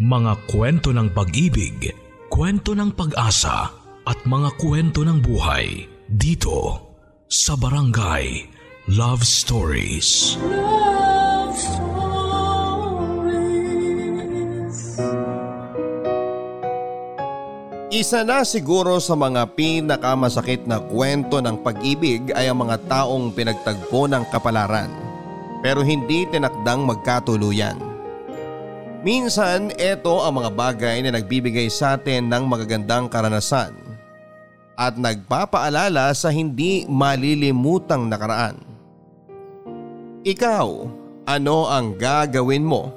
Mga kwento ng pag-ibig, kwento ng pag-asa at mga kwento ng buhay dito sa Barangay Love Stories. Love Stories. Isa na siguro sa mga pinakamasakit na kwento ng pag-ibig ay ang mga taong pinagtagpo ng kapalaran pero hindi tinakdang magkatuluyan. Minsan, ito ang mga bagay na nagbibigay sa atin ng magagandang karanasan at nagpapaalala sa hindi malilimutang nakaraan. Ikaw, ano ang gagawin mo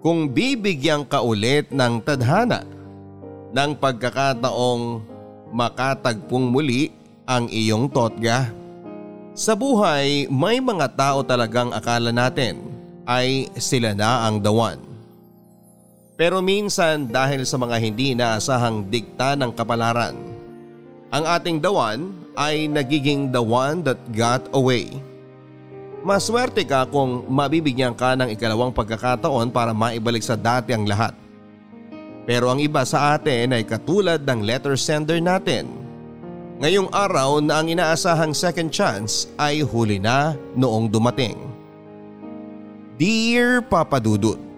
kung bibigyan ka ulit ng tadhana ng pagkakataong makatagpong muli ang iyong totga? Sa buhay, may mga tao talagang akala natin ay sila na ang one. Pero minsan dahil sa mga hindi naasahang dikta ng kapalaran, ang ating dawan ay nagiging the one that got away. Maswerte ka kung mabibigyan ka ng ikalawang pagkakataon para maibalik sa dati ang lahat. Pero ang iba sa atin ay katulad ng letter sender natin. Ngayong araw na ang inaasahang second chance ay huli na noong dumating. Dear Papa Dudut,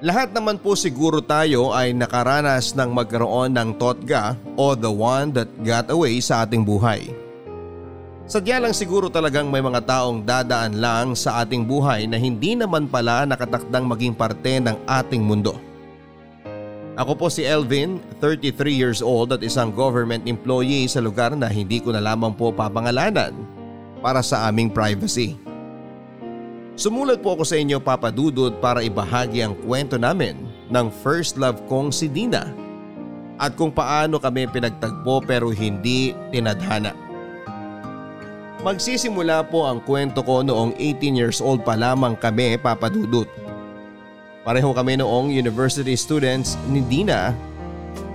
lahat naman po siguro tayo ay nakaranas ng magkaroon ng totga o the one that got away sa ating buhay. Sadya lang siguro talagang may mga taong dadaan lang sa ating buhay na hindi naman pala nakatakdang maging parte ng ating mundo. Ako po si Elvin, 33 years old at isang government employee sa lugar na hindi ko na lamang po papangalanan para sa aming privacy. Sumulat po ako sa inyo Papa Dudut para ibahagi ang kwento namin ng first love kong si Dina at kung paano kami pinagtagpo pero hindi tinadhana. Magsisimula po ang kwento ko noong 18 years old pa lamang kami Papa Dudut. Pareho kami noong university students ni Dina.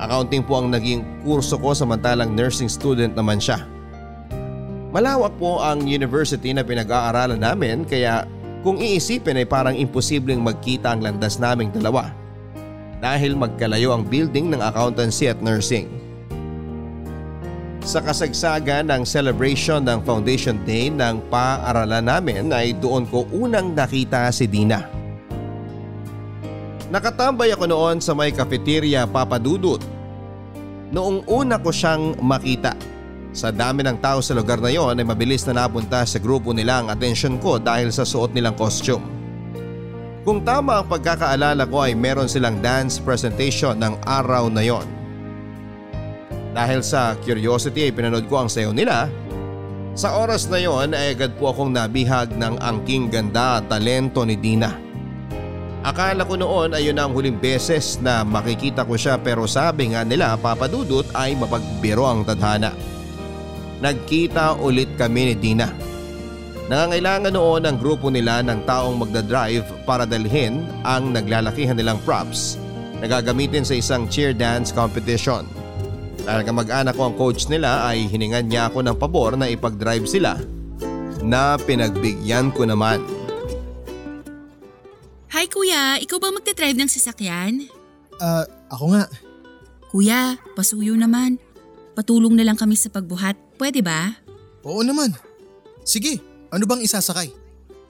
Accounting po ang naging kurso ko samantalang nursing student naman siya. Malawak po ang university na pinag-aaralan namin kaya kung iisipin ay parang imposibleng magkita ang landas naming dalawa dahil magkalayo ang building ng accountancy at nursing. Sa kasagsagan ng celebration ng foundation day ng paaralan namin ay doon ko unang nakita si Dina. Nakatambay ako noon sa may cafeteria Papadudut. Noong una ko siyang makita sa dami ng tao sa lugar na yon ay mabilis na napunta sa grupo nila ang atensyon ko dahil sa suot nilang costume. Kung tama ang pagkakaalala ko ay meron silang dance presentation ng araw na yon. Dahil sa curiosity ay pinanood ko ang sayo nila. Sa oras na yon ay agad po akong nabihag ng angking ganda at talento ni Dina. Akala ko noon ay yun ang huling beses na makikita ko siya pero sabi nga nila papadudot ay mapagbiro ang tadhana nagkita ulit kami ni Dina. Nangangailangan noon ang grupo nila ng taong magdadrive para dalhin ang naglalakihan nilang props na gagamitin sa isang cheer dance competition. Dahil kamag-anak ko ang coach nila ay hiningan niya ako ng pabor na ipag-drive sila na pinagbigyan ko naman. Hi kuya, ikaw ba magte-drive ng sasakyan? Ah, uh, ako nga. Kuya, pasuyo naman. Patulong na lang kami sa pagbuhat. Pwede ba? Oo naman. Sige, ano bang isasakay?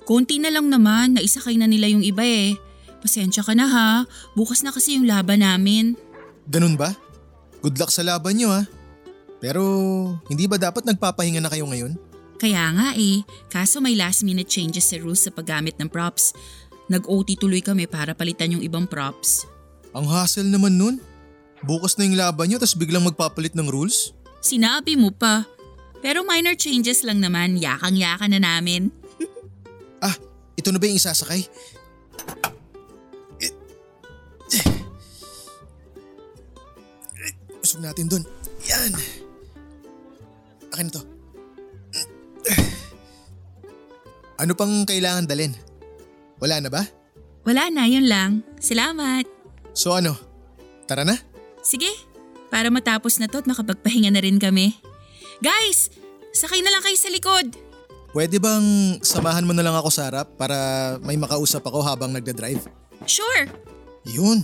Konti na lang naman, naisakay na nila yung iba eh. Pasensya ka na ha, bukas na kasi yung laban namin. Ganun ba? Good luck sa laban nyo ha. Pero hindi ba dapat nagpapahinga na kayo ngayon? Kaya nga eh, kaso may last minute changes sa rules sa paggamit ng props. Nag-OT tuloy kami para palitan yung ibang props. Ang hassle naman nun. Bukas na yung laban nyo tapos biglang magpapalit ng rules? Sinabi mo pa. Pero minor changes lang naman, yakang-yaka na namin. ah, ito na ba yung isasakay? Usog natin dun. Yan. Akin to. Ano pang kailangan dalin? Wala na ba? Wala na, yun lang. Salamat. So ano, tara na? Sige, para matapos na to at makapagpahinga na rin kami. Guys, sakay na lang kayo sa likod. Pwede bang samahan mo na lang ako sa harap para may makausap ako habang nagda-drive? Sure. Yun.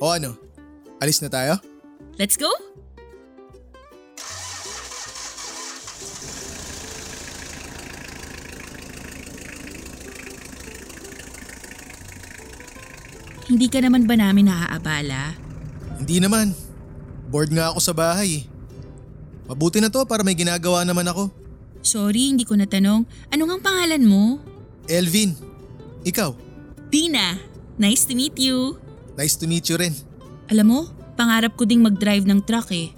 O ano? Alis na tayo? Let's go? Hindi ka naman ba namin naaabala? Hindi naman. Bored nga ako sa bahay. Mabuti na to para may ginagawa naman ako. Sorry, hindi ko natanong. Ano ngang pangalan mo? Elvin, ikaw. Tina. Nice to meet you. Nice to meet you rin. Alam mo, pangarap ko ding mag-drive ng truck eh.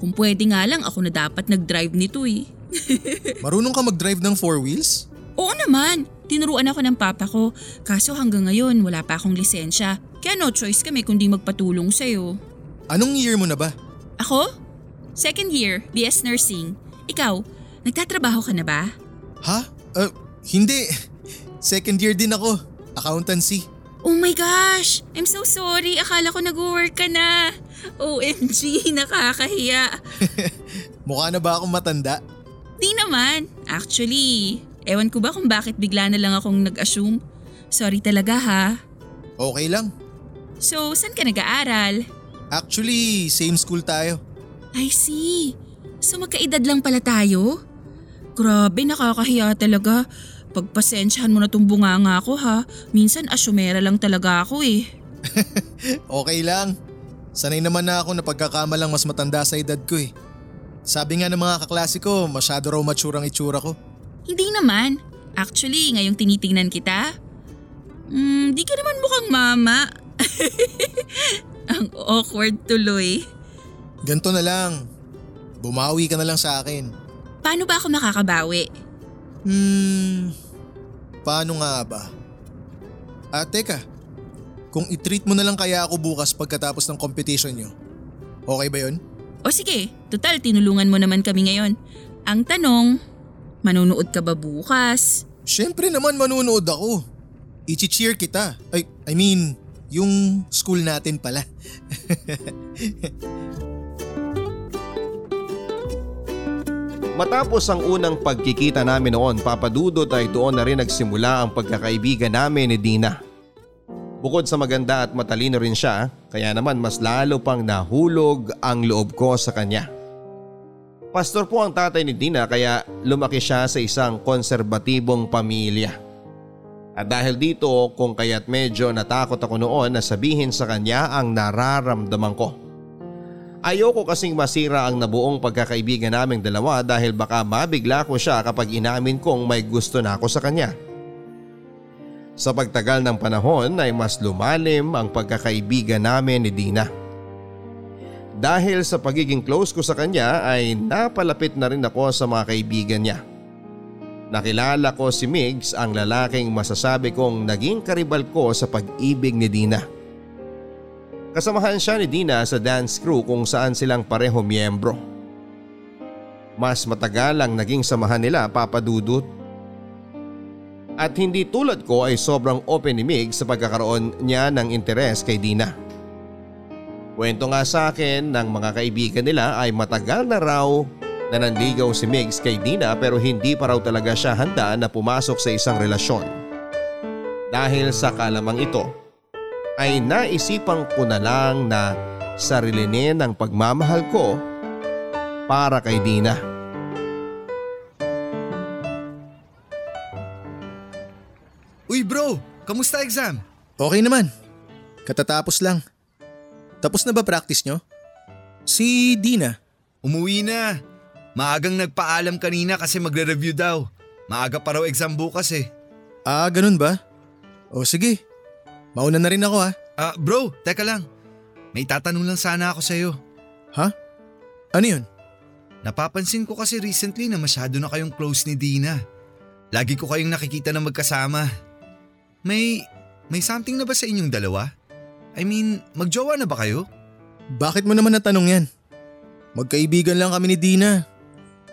Kung pwede nga lang ako na dapat nag-drive nito eh. Marunong ka mag-drive ng four wheels? Oo naman, tinuruan ako ng papa ko. Kaso hanggang ngayon wala pa akong lisensya. Kaya no choice kami kundi magpatulong sa'yo. Anong year mo na ba? Ako? Second year, BS Nursing. Ikaw, nagtatrabaho ka na ba? Ha? Uh, hindi. Second year din ako. Accountancy. Oh my gosh! I'm so sorry. Akala ko nag-work ka na. OMG, nakakahiya. Mukha na ba akong matanda? Di naman. Actually, ewan ko ba kung bakit bigla na lang akong nag-assume. Sorry talaga ha. Okay lang. So, saan ka nag-aaral? Actually, same school tayo. I see. So magkaedad lang pala tayo? Grabe, nakakahiya talaga. Pagpasensyahan mo na tong bunganga ko ha. Minsan asyumera lang talaga ako eh. Okay lang. Sanay naman na ako na pagkakamalang mas matanda sa edad ko eh. Sabi nga ng mga kaklase ko, masyado raw mature ang itsura ko. Hindi naman. Actually, ngayong tinitingnan kita, hmm, di ka naman mukhang mama. Ang awkward tuloy. Ganto na lang. Bumawi ka na lang sa akin. Paano ba ako makakabawi? Hmm, paano nga ba? Ah, teka. Kung i-treat mo na lang kaya ako bukas pagkatapos ng competition nyo. Okay ba yun? O sige, total tinulungan mo naman kami ngayon. Ang tanong, manunood ka ba bukas? Siyempre naman manunood ako. Ichi-cheer kita. Ay, I mean, yung school natin pala. Matapos ang unang pagkikita namin noon, papadudot ay doon na rin nagsimula ang pagkakaibigan namin ni Dina. Bukod sa maganda at matalino rin siya, kaya naman mas lalo pang nahulog ang loob ko sa kanya. Pastor po ang tatay ni Dina kaya lumaki siya sa isang konserbatibong pamilya. At dahil dito kung kaya't medyo natakot ako noon na sabihin sa kanya ang nararamdaman ko. Ayoko kasing masira ang nabuong pagkakaibigan naming dalawa dahil baka mabigla ko siya kapag inamin kong may gusto na ako sa kanya. Sa pagtagal ng panahon ay mas lumalim ang pagkakaibigan namin ni Dina. Dahil sa pagiging close ko sa kanya ay napalapit na rin ako sa mga kaibigan niya. Nakilala ko si Migs ang lalaking masasabi kong naging karibal ko sa pag-ibig ni Dina. Kasamahan siya ni Dina sa dance crew kung saan silang pareho miyembro. Mas matagal ang naging samahan nila papadudot. At hindi tulad ko ay sobrang open ni Mig sa pagkakaroon niya ng interes kay Dina. Kwento nga sa akin ng mga kaibigan nila ay matagal na raw na nanligaw si Migs kay Dina pero hindi pa raw talaga siya handa na pumasok sa isang relasyon. Dahil sa kalamang ito ay naisipan ko na lang na sarilinin ang pagmamahal ko para kay Dina. Uy bro, kamusta exam? Okay naman. Katatapos lang. Tapos na ba practice nyo? Si Dina. Umuwi na. Maagang nagpaalam kanina kasi magre-review daw. Maaga pa raw exam bukas eh. Ah, ganun ba? O sige. Mauna na rin ako ha. Ah, bro, teka lang. May tatanong lang sana ako sa'yo. Ha? Ano yun? Napapansin ko kasi recently na masyado na kayong close ni Dina. Lagi ko kayong nakikita na magkasama. May, may something na ba sa inyong dalawa? I mean, magjowa na ba kayo? Bakit mo naman natanong yan? Magkaibigan lang kami ni Dina.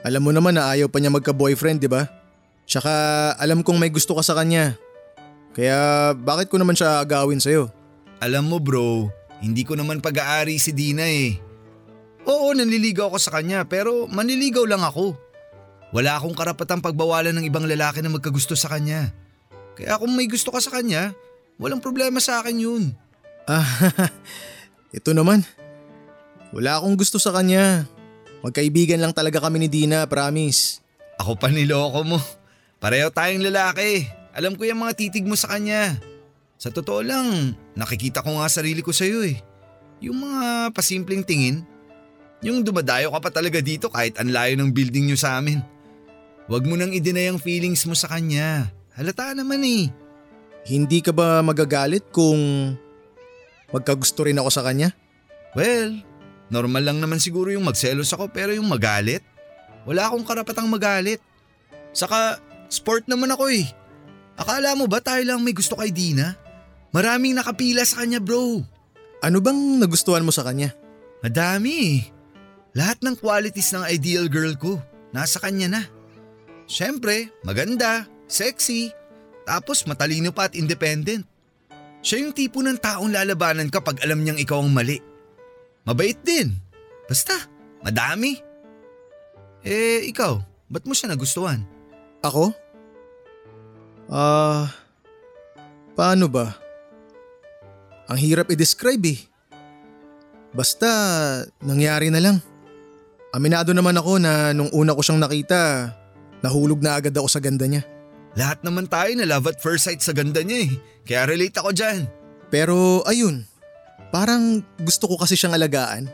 Alam mo naman na ayaw pa niya magka-boyfriend, di ba? Tsaka alam kong may gusto ka sa kanya. Kaya bakit ko naman siya agawin sa'yo? Alam mo bro, hindi ko naman pag-aari si Dina eh. Oo, nanliligaw ako sa kanya pero manliligaw lang ako. Wala akong karapatang pagbawalan ng ibang lalaki na magkagusto sa kanya. Kaya kung may gusto ka sa kanya, walang problema sa akin yun. Ah, ito naman. Wala akong gusto sa kanya. Magkaibigan lang talaga kami ni Dina, promise. Ako pa niloko mo. Pareho tayong lalaki. Alam ko yung mga titig mo sa kanya. Sa totoo lang, nakikita ko nga sarili ko sa'yo eh. Yung mga pasimpleng tingin. Yung dumadayo ka pa talaga dito kahit ang layo ng building nyo sa amin. Huwag mo nang i-deny ang feelings mo sa kanya. Halata naman eh. Hindi ka ba magagalit kung magkagusto rin ako sa kanya? Well, normal lang naman siguro yung magselos ako pero yung magalit? Wala akong karapatang magalit. Saka, sport naman ako eh. Akala mo ba tayo lang may gusto kay Dina? Maraming nakapila sa kanya bro. Ano bang nagustuhan mo sa kanya? Madami eh. Lahat ng qualities ng ideal girl ko, nasa kanya na. Siyempre, maganda, sexy, tapos matalino pa at independent. Siya yung tipo ng taong lalabanan kapag alam niyang ikaw ang mali. Mabait din. Basta, madami. Eh, ikaw, ba't mo siya nagustuhan? Ako? Ah, paano ba? Ang hirap i-describe eh. Basta, nangyari na lang. Aminado naman ako na nung una ko siyang nakita, nahulog na agad ako sa ganda niya. Lahat naman tayo na love at first sight sa ganda niya eh. Kaya relate ako dyan. Pero ayun, parang gusto ko kasi siyang alagaan.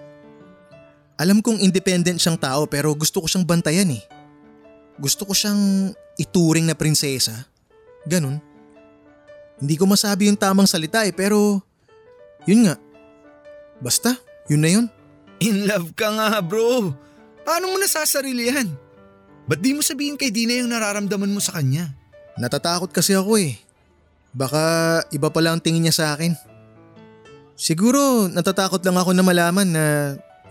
Alam kong independent siyang tao pero gusto ko siyang bantayan eh. Gusto ko siyang ituring na prinsesa. Ganon. Hindi ko masabi yung tamang salita eh pero yun nga. Basta, yun na yun. In love ka nga bro. Paano mo nasasarili yan? Ba't di mo sabihin kay Dina yung nararamdaman mo sa kanya? Natatakot kasi ako eh. Baka iba pala ang tingin niya sa akin. Siguro natatakot lang ako na malaman na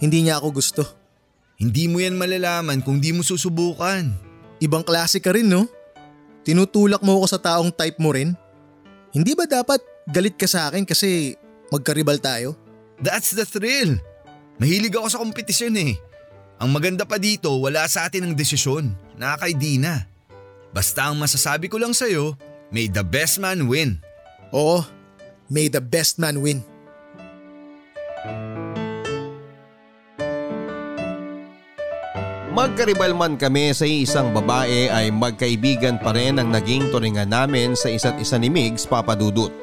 hindi niya ako gusto. Hindi mo yan malalaman kung di mo susubukan. Ibang klase ka rin no? Tinutulak mo ako sa taong type mo rin? Hindi ba dapat galit ka sa akin kasi magkaribal tayo? That's the thrill. Mahilig ako sa kompetisyon eh. Ang maganda pa dito, wala sa atin ang desisyon. Na kay Dina. Basta ang masasabi ko lang sa'yo, may the best man win. Oo, may the best man win. Magkaribal man kami sa isang babae ay magkaibigan pa rin ang naging turingan namin sa isa't isa ni Migs Papadudut.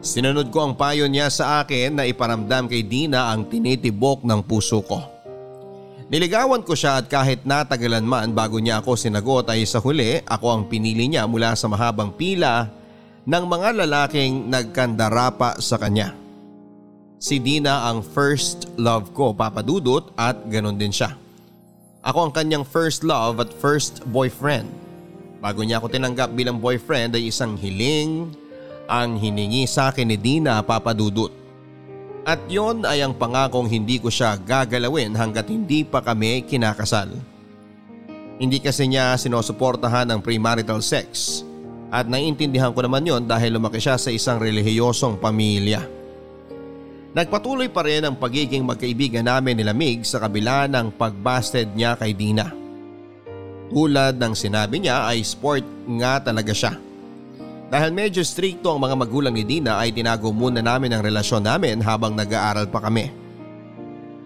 Sinunod ko ang payo niya sa akin na iparamdam kay Dina ang tinitibok ng puso ko. Niligawan ko siya at kahit natagalan man bago niya ako sinagot ay sa huli ako ang pinili niya mula sa mahabang pila ng mga lalaking nagkandarapa sa kanya. Si Dina ang first love ko papadudot at ganon din siya. Ako ang kanyang first love at first boyfriend. Bago niya ako tinanggap bilang boyfriend ay isang hiling ang hiningi sa akin ni Dina papadudot. At yon ay ang pangakong hindi ko siya gagalawin hanggat hindi pa kami kinakasal. Hindi kasi niya sinusuportahan ng premarital sex at naiintindihan ko naman yon dahil lumaki siya sa isang relihiyosong pamilya. Nagpatuloy pa rin ang pagiging magkaibigan namin ni Lamig sa kabila ng pagbasted niya kay Dina. Tulad ng sinabi niya ay sport nga talaga siya. Dahil medyo stricto ang mga magulang ni Dina ay tinago muna namin ang relasyon namin habang nag-aaral pa kami.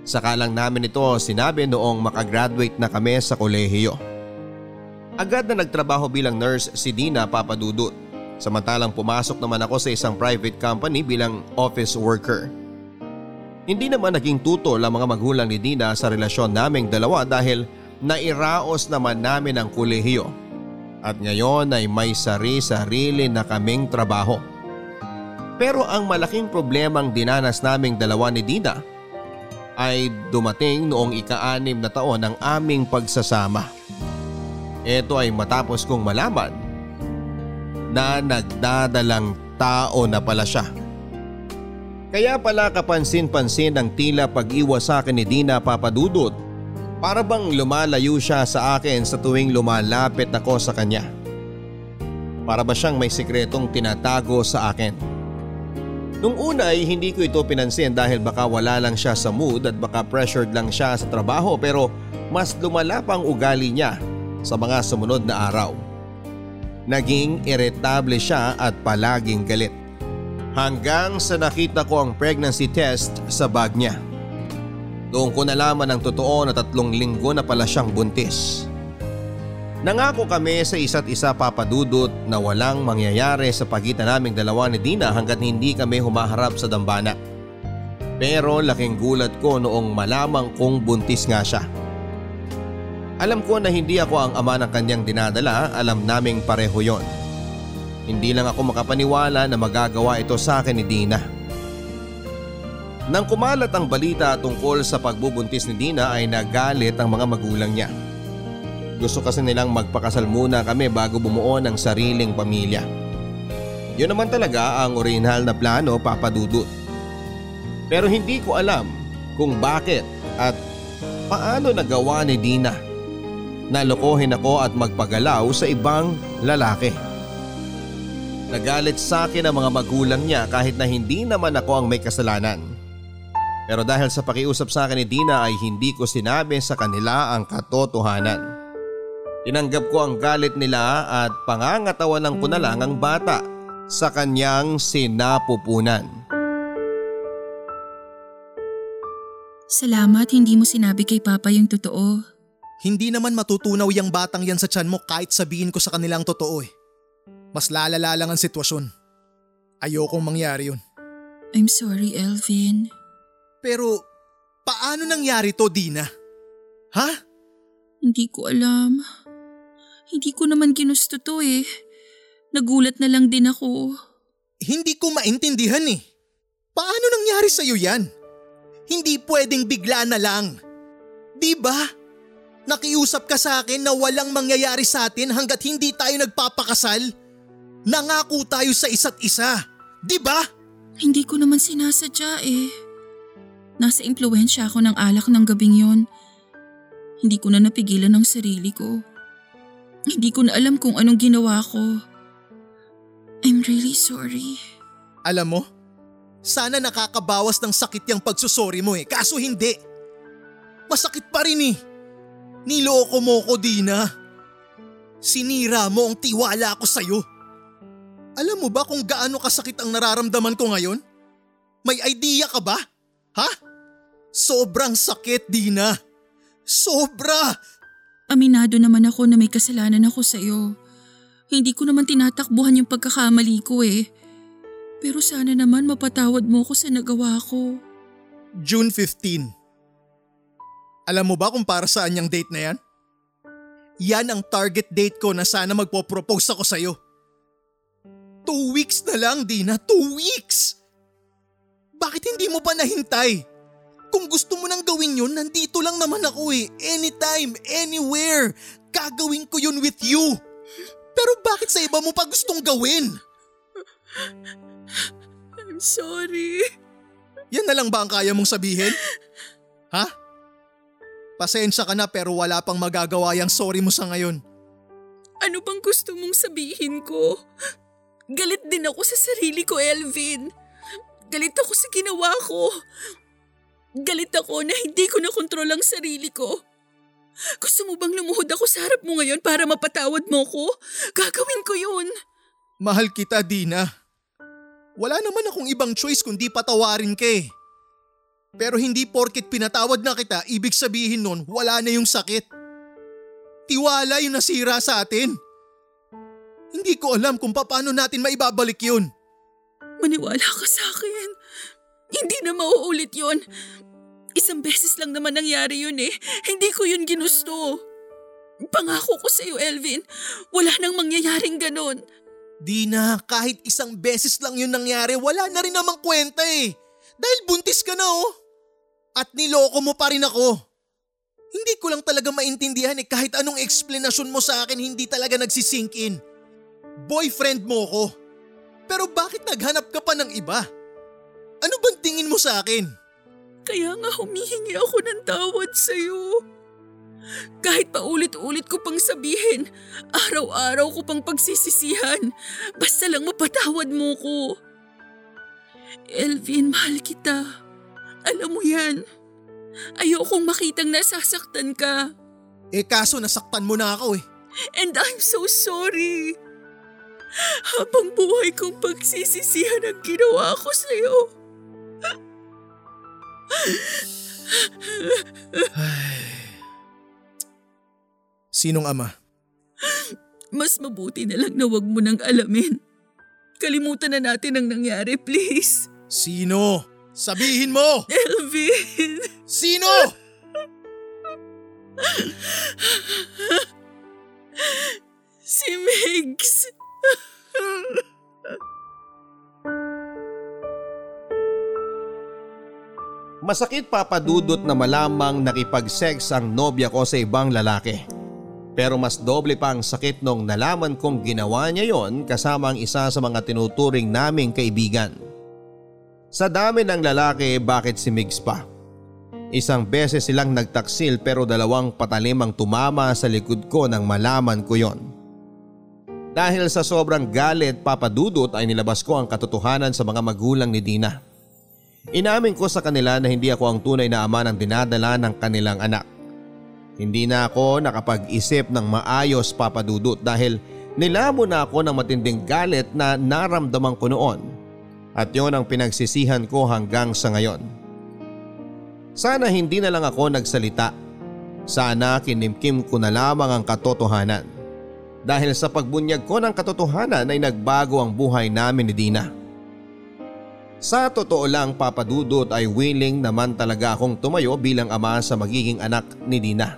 Saka lang namin ito sinabi noong makagraduate na kami sa kolehiyo. Agad na nagtrabaho bilang nurse si Dina papadudot. Samantalang pumasok naman ako sa isang private company bilang office worker. Hindi naman naging tutol ang mga magulang ni Dina sa relasyon naming dalawa dahil nairaos naman namin ang kolehiyo. At ngayon ay may sari-sarili na kaming trabaho. Pero ang malaking problemang dinanas naming dalawa ni Dina ay dumating noong ika-anim na taon ng aming pagsasama. Ito ay matapos kong malaman na nagdadalang tao na pala siya. Kaya pala kapansin-pansin ang tila pag-iwas sa akin ni Dina papadudot para bang lumalayo siya sa akin sa tuwing lumalapit ako sa kanya. Para ba siyang may sikretong tinatago sa akin? Nung una ay hindi ko ito pinansin dahil baka wala lang siya sa mood at baka pressured lang siya sa trabaho pero mas lumala pang ugali niya sa mga sumunod na araw. Naging irritable siya at palaging galit. Hanggang sa nakita ko ang pregnancy test sa bag niya. Doon ko nalaman ang totoo na tatlong linggo na pala siyang buntis. Nangako kami sa isa't isa papadudot na walang mangyayari sa pagitan naming dalawa ni Dina hanggat hindi kami humaharap sa dambana. Pero laking gulat ko noong malamang kong buntis nga siya. Alam ko na hindi ako ang ama ng kanyang dinadala, alam naming pareho yon. Hindi lang ako makapaniwala na magagawa ito sa akin ni Dina. Nang kumalat ang balita tungkol sa pagbubuntis ni Dina ay nagalit ang mga magulang niya. Gusto kasi nilang magpakasal muna kami bago bumuo ng sariling pamilya. Yun naman talaga ang original na plano papadudot. Pero hindi ko alam kung bakit at paano nagawa ni Dina. Nalokohin ako at magpagalaw sa ibang lalaki. Nagalit sa akin ang mga magulang niya kahit na hindi naman ako ang may kasalanan. Pero dahil sa pakiusap sa akin ni Dina ay hindi ko sinabi sa kanila ang katotohanan. Tinanggap ko ang galit nila at pangangatawanan ko na lang ang bata sa kanyang sinapupunan. Salamat hindi mo sinabi kay Papa yung totoo. Hindi naman matutunaw yung batang yan sa tiyan mo kahit sabihin ko sa kanilang totoo eh. Mas lalala lang ang sitwasyon. Ayokong mangyari yun. I'm sorry, Elvin. Pero paano nangyari to, Dina? Ha? Hindi ko alam. Hindi ko naman ginusto to eh. Nagulat na lang din ako. Hindi ko maintindihan eh. Paano nangyari sa'yo yan? Hindi pwedeng bigla na lang. Di ba? Nakiusap ka sa akin na walang mangyayari sa atin hanggat hindi tayo nagpapakasal. Nangako tayo sa isa't isa. Di ba? Hindi ko naman sinasadya eh. Nasa impluensya ako ng alak ng gabing yon. Hindi ko na napigilan ang sarili ko. Hindi ko na alam kung anong ginawa ko. I'm really sorry. Alam mo, sana nakakabawas ng sakit yung pagsusori mo eh. Kaso hindi. Masakit pa rin eh. Niloko mo ko, Dina. Sinira mo ang tiwala ko sa'yo. Alam mo ba kung gaano kasakit ang nararamdaman ko ngayon? May idea ka ba? Ha? Sobrang sakit, Dina. Sobra! Aminado naman ako na may kasalanan ako sa iyo. Hindi ko naman tinatakbuhan yung pagkakamali ko eh. Pero sana naman mapatawad mo ko sa nagawa ko. June 15. Alam mo ba kung para saan yung date na yan? Yan ang target date ko na sana magpo-propose ako sa'yo. Two weeks na lang, Dina. Two weeks! Bakit hindi mo pa nahintay? Kung gusto mo nang gawin yun, nandito lang naman ako eh. Anytime, anywhere. Gagawin ko yun with you. Pero bakit sa iba mo pa gustong gawin? I'm sorry. Yan na lang ba ang kaya mong sabihin? Ha? Pasensya ka na pero wala pang magagawa yung sorry mo sa ngayon. Ano bang gusto mong sabihin ko? Galit din ako sa sarili ko, Elvin. Galit ako sa ginawa ko. Galit ako na hindi ko nakontrol ang sarili ko. Gusto mo bang lumuhod ako sa harap mo ngayon para mapatawad mo ko? Gagawin ko yun. Mahal kita, Dina. Wala naman akong ibang choice kundi patawarin ka eh. Pero hindi porket pinatawad na kita, ibig sabihin nun wala na yung sakit. Tiwala yung nasira sa atin. Hindi ko alam kung paano natin maibabalik yun. Maniwala ka sa akin. Hindi na mauulit yun. Isang beses lang naman nangyari yun eh. Hindi ko yun ginusto. Pangako ko sa iyo, Elvin. Wala nang mangyayaring ganon. Di na, kahit isang beses lang yun nangyari, wala na rin namang kwenta eh. Dahil buntis ka na oh. At niloko mo pa rin ako. Hindi ko lang talaga maintindihan eh kahit anong explanation mo sa akin hindi talaga nagsisink in. Boyfriend mo ko. Pero bakit naghanap ka pa ng iba? Ano bang tingin mo sa akin? Kaya nga humihingi ako ng tawad sa iyo. Kahit paulit-ulit ko pang sabihin, araw-araw ko pang pagsisisihan, basta lang mapatawad mo ko. Elvin, mahal kita. Alam mo yan. Ayokong makitang nasasaktan ka. Eh kaso nasaktan mo na ako eh. And I'm so sorry. Habang buhay kong pagsisisihan ang ginawa ko sa'yo. Sinong ama? Mas mabuti na lang na wag mo nang alamin. Kalimutan na natin ang nangyari, please. Sino? Sabihin mo! Elvin! Sino? Si Migs! Masakit papadudot na malamang nakipag-sex ang nobya ko sa ibang lalaki. Pero mas doble pa ang sakit nung nalaman kong ginawa niya yon kasama ang isa sa mga tinuturing naming kaibigan. Sa dami ng lalaki bakit si Migs pa? Isang beses silang nagtaksil pero dalawang patalim ang tumama sa likod ko nang malaman ko yon. Dahil sa sobrang galit papadudot ay nilabas ko ang katotohanan sa mga magulang ni Dina. Inamin ko sa kanila na hindi ako ang tunay na ama ng dinadala ng kanilang anak. Hindi na ako nakapag-isip ng maayos papadudot dahil nilamo na ako ng matinding galit na naramdaman ko noon. At yon ang pinagsisihan ko hanggang sa ngayon. Sana hindi na lang ako nagsalita. Sana kinimkim ko na lamang ang katotohanan. Dahil sa pagbunyag ko ng katotohanan ay nagbago ang buhay namin ni Dina. Sa totoo lang papadudot ay willing naman talaga akong tumayo bilang ama sa magiging anak ni Dina.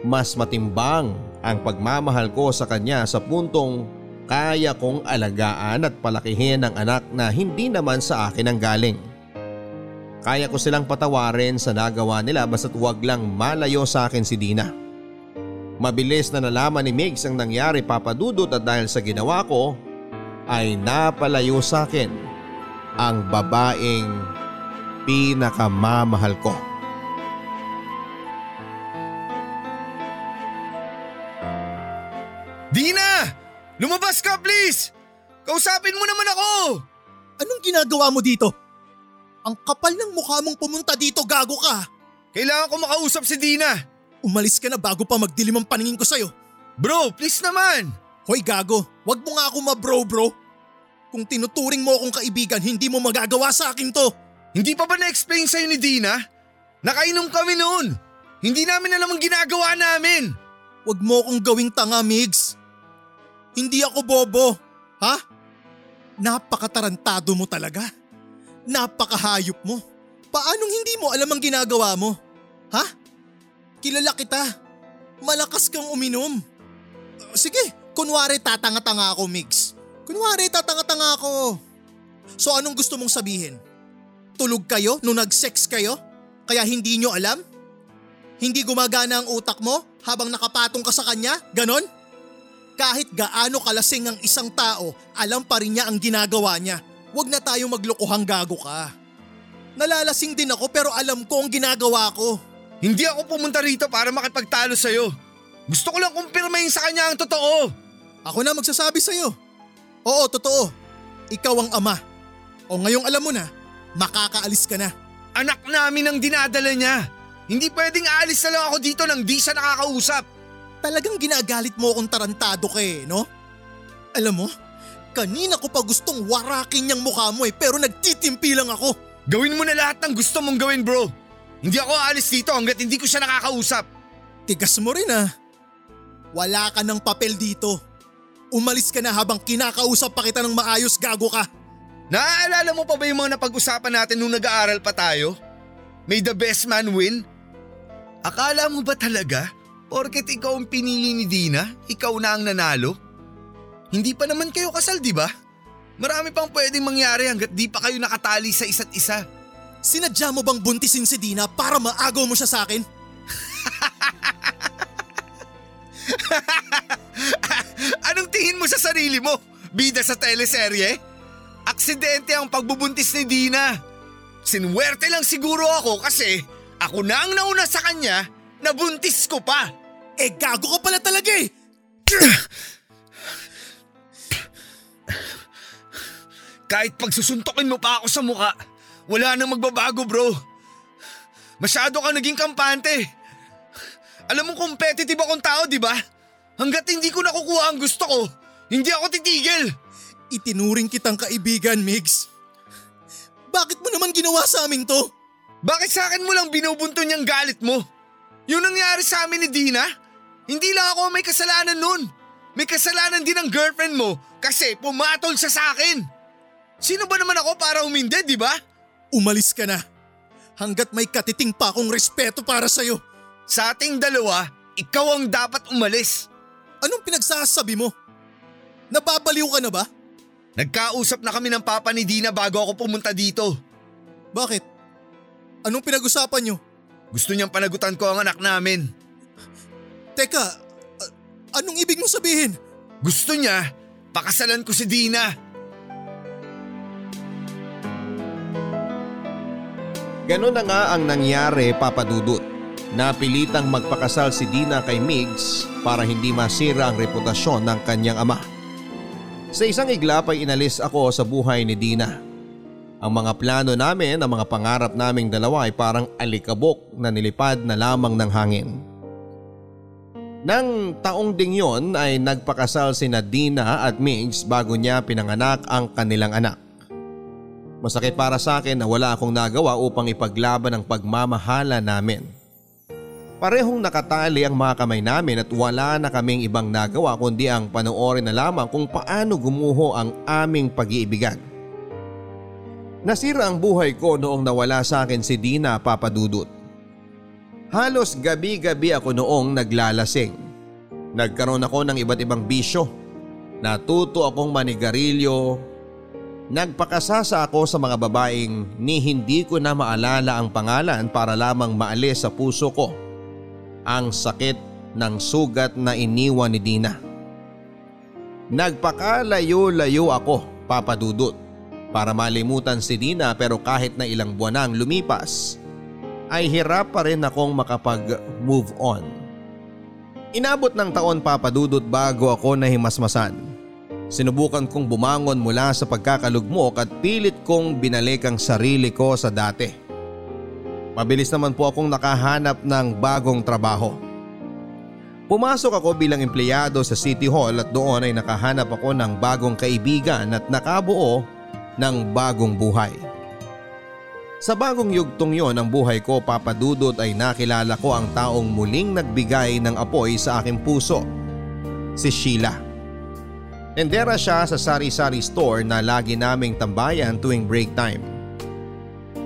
Mas matimbang ang pagmamahal ko sa kanya sa puntong kaya kong alagaan at palakihin ang anak na hindi naman sa akin ang galing. Kaya ko silang patawarin sa nagawa nila basta't huwag lang malayo sa akin si Dina. Mabilis na nalaman ni Migs ang nangyari papadudot at dahil sa ginawa ko ay napalayo sa akin ang babaeng pinakamamahal ko. Dina! Lumabas ka please! Kausapin mo naman ako! Anong ginagawa mo dito? Ang kapal ng mukha mong pumunta dito, gago ka! Kailangan ko makausap si Dina. Umalis ka na bago pa magdilim ang paningin ko sa'yo. Bro, please naman! Hoy gago, wag mo nga ako mabro bro. Kung tinuturing mo akong kaibigan, hindi mo magagawa sa akin to. Hindi pa ba na-explain sa'yo ni Dina? Nakainom kami noon. Hindi namin alam ang ginagawa namin. Wag mo akong gawing tanga, Migs. Hindi ako bobo. Ha? Napakatarantado mo talaga. Napakahayop mo. Paanong hindi mo alam ang ginagawa mo? Ha? Kilala kita. Malakas kang uminom. Sige, kunwari tatanga-tanga ako, Migs. Kunwari tatanga-tanga ako. So anong gusto mong sabihin? Tulog kayo nung nag-sex kayo? Kaya hindi nyo alam? Hindi gumagana ang utak mo habang nakapatong ka sa kanya? Ganon? Kahit gaano kalasing ang isang tao, alam pa rin niya ang ginagawa niya. Huwag na tayo maglokohang gago ka. Nalalasing din ako pero alam ko ang ginagawa ko. Hindi ako pumunta rito para makipagtalo sa'yo. Gusto ko lang kumpirmahin sa kanya ang totoo. Ako na magsasabi sa'yo. Oo, totoo. Ikaw ang ama. O ngayong alam mo na, makakaalis ka na. Anak namin ang dinadala niya. Hindi pwedeng aalis na lang ako dito nang di siya nakakausap. Talagang ginagalit mo akong tarantado ka eh, no? Alam mo, kanina ko pa gustong warakin niyang mukha mo eh pero nagtitimpi lang ako. Gawin mo na lahat ng gusto mong gawin bro. Hindi ako aalis dito hanggat hindi ko siya nakakausap. Tigas mo rin ah. Wala ka ng papel dito. Umalis ka na habang kinakausap pa kita ng maayos gago ka. Naaalala mo pa ba yung mga napag-usapan natin nung nag-aaral pa tayo? May the best man win? Akala mo ba talaga, porket ikaw ang pinili ni Dina, ikaw na ang nanalo? Hindi pa naman kayo kasal, di ba? Marami pang pwedeng mangyari hanggat di pa kayo nakatali sa isa't isa. Sinadya mo bang buntisin si Dina para maagaw mo siya sa akin? Anong tingin mo sa sarili mo? Bida sa teleserye? Aksidente ang pagbubuntis ni Dina. Sinwerte lang siguro ako kasi ako na ang nauna sa kanya na buntis ko pa. Eh gago ka pala talaga eh! Kahit pagsusuntokin mo pa ako sa muka, wala nang magbabago bro. Masyado ka naging kampante. Alam mo competitive akong tao, di ba? Hanggat hindi ko nakukuha ang gusto ko, hindi ako titigil. Itinuring kitang kaibigan, Migs. Bakit mo naman ginawa sa amin to? Bakit sa akin mo lang binubunto niyang galit mo? Yung nangyari sa amin ni Dina? Hindi lang ako may kasalanan nun. May kasalanan din ang girlfriend mo kasi pumatol siya sa akin. Sino ba naman ako para uminde, di ba? Umalis ka na. Hanggat may katiting pa akong respeto para sa'yo. Sa ating dalawa, ikaw ang dapat umalis. Anong pinagsasabi mo? Nababaliw ka na ba? Nagkausap na kami ng papa ni Dina bago ako pumunta dito. Bakit? Anong pinag-usapan nyo? Gusto niyang panagutan ko ang anak namin. Teka, anong ibig mo sabihin? Gusto niya, pakasalan ko si Dina. Ganun na nga ang nangyari papadudot. Napilitang magpakasal si Dina kay Migs para hindi masira ang reputasyon ng kanyang ama. Sa isang iglap ay inalis ako sa buhay ni Dina. Ang mga plano namin, ang mga pangarap naming dalawa ay parang alikabok na nilipad na lamang ng hangin. Nang taong ding yon ay nagpakasal si Dina at Migs bago niya pinanganak ang kanilang anak. Masakit para sa akin na wala akong nagawa upang ipaglaban ang pagmamahala namin. Parehong nakatali ang mga kamay namin at wala na kaming ibang nagawa kundi ang panoorin na lamang kung paano gumuho ang aming pag-iibigan. Nasira ang buhay ko noong nawala sa akin si Dina Papadudut. Halos gabi-gabi ako noong naglalasing. Nagkaroon ako ng iba't ibang bisyo. Natuto akong manigarilyo, Nagpakasasa ako sa mga babaeng ni hindi ko na maalala ang pangalan para lamang maalis sa puso ko ang sakit ng sugat na iniwan ni Dina. Nagpakalayo-layo ako papadudot para malimutan si Dina pero kahit na ilang buwan ang lumipas ay hirap pa rin akong makapag-move on. Inabot ng taon papadudot bago ako nahimasmasan. Sinubukan kong bumangon mula sa pagkakalugmok at pilit kong binalik ang sarili ko sa dati. Mabilis naman po akong nakahanap ng bagong trabaho. Pumasok ako bilang empleyado sa City Hall at doon ay nakahanap ako ng bagong kaibigan at nakabuo ng bagong buhay. Sa bagong yugtong yon ang buhay ko papadudot ay nakilala ko ang taong muling nagbigay ng apoy sa aking puso. Si Sheila. Tendera siya sa sari-sari store na lagi naming tambayan tuwing break time.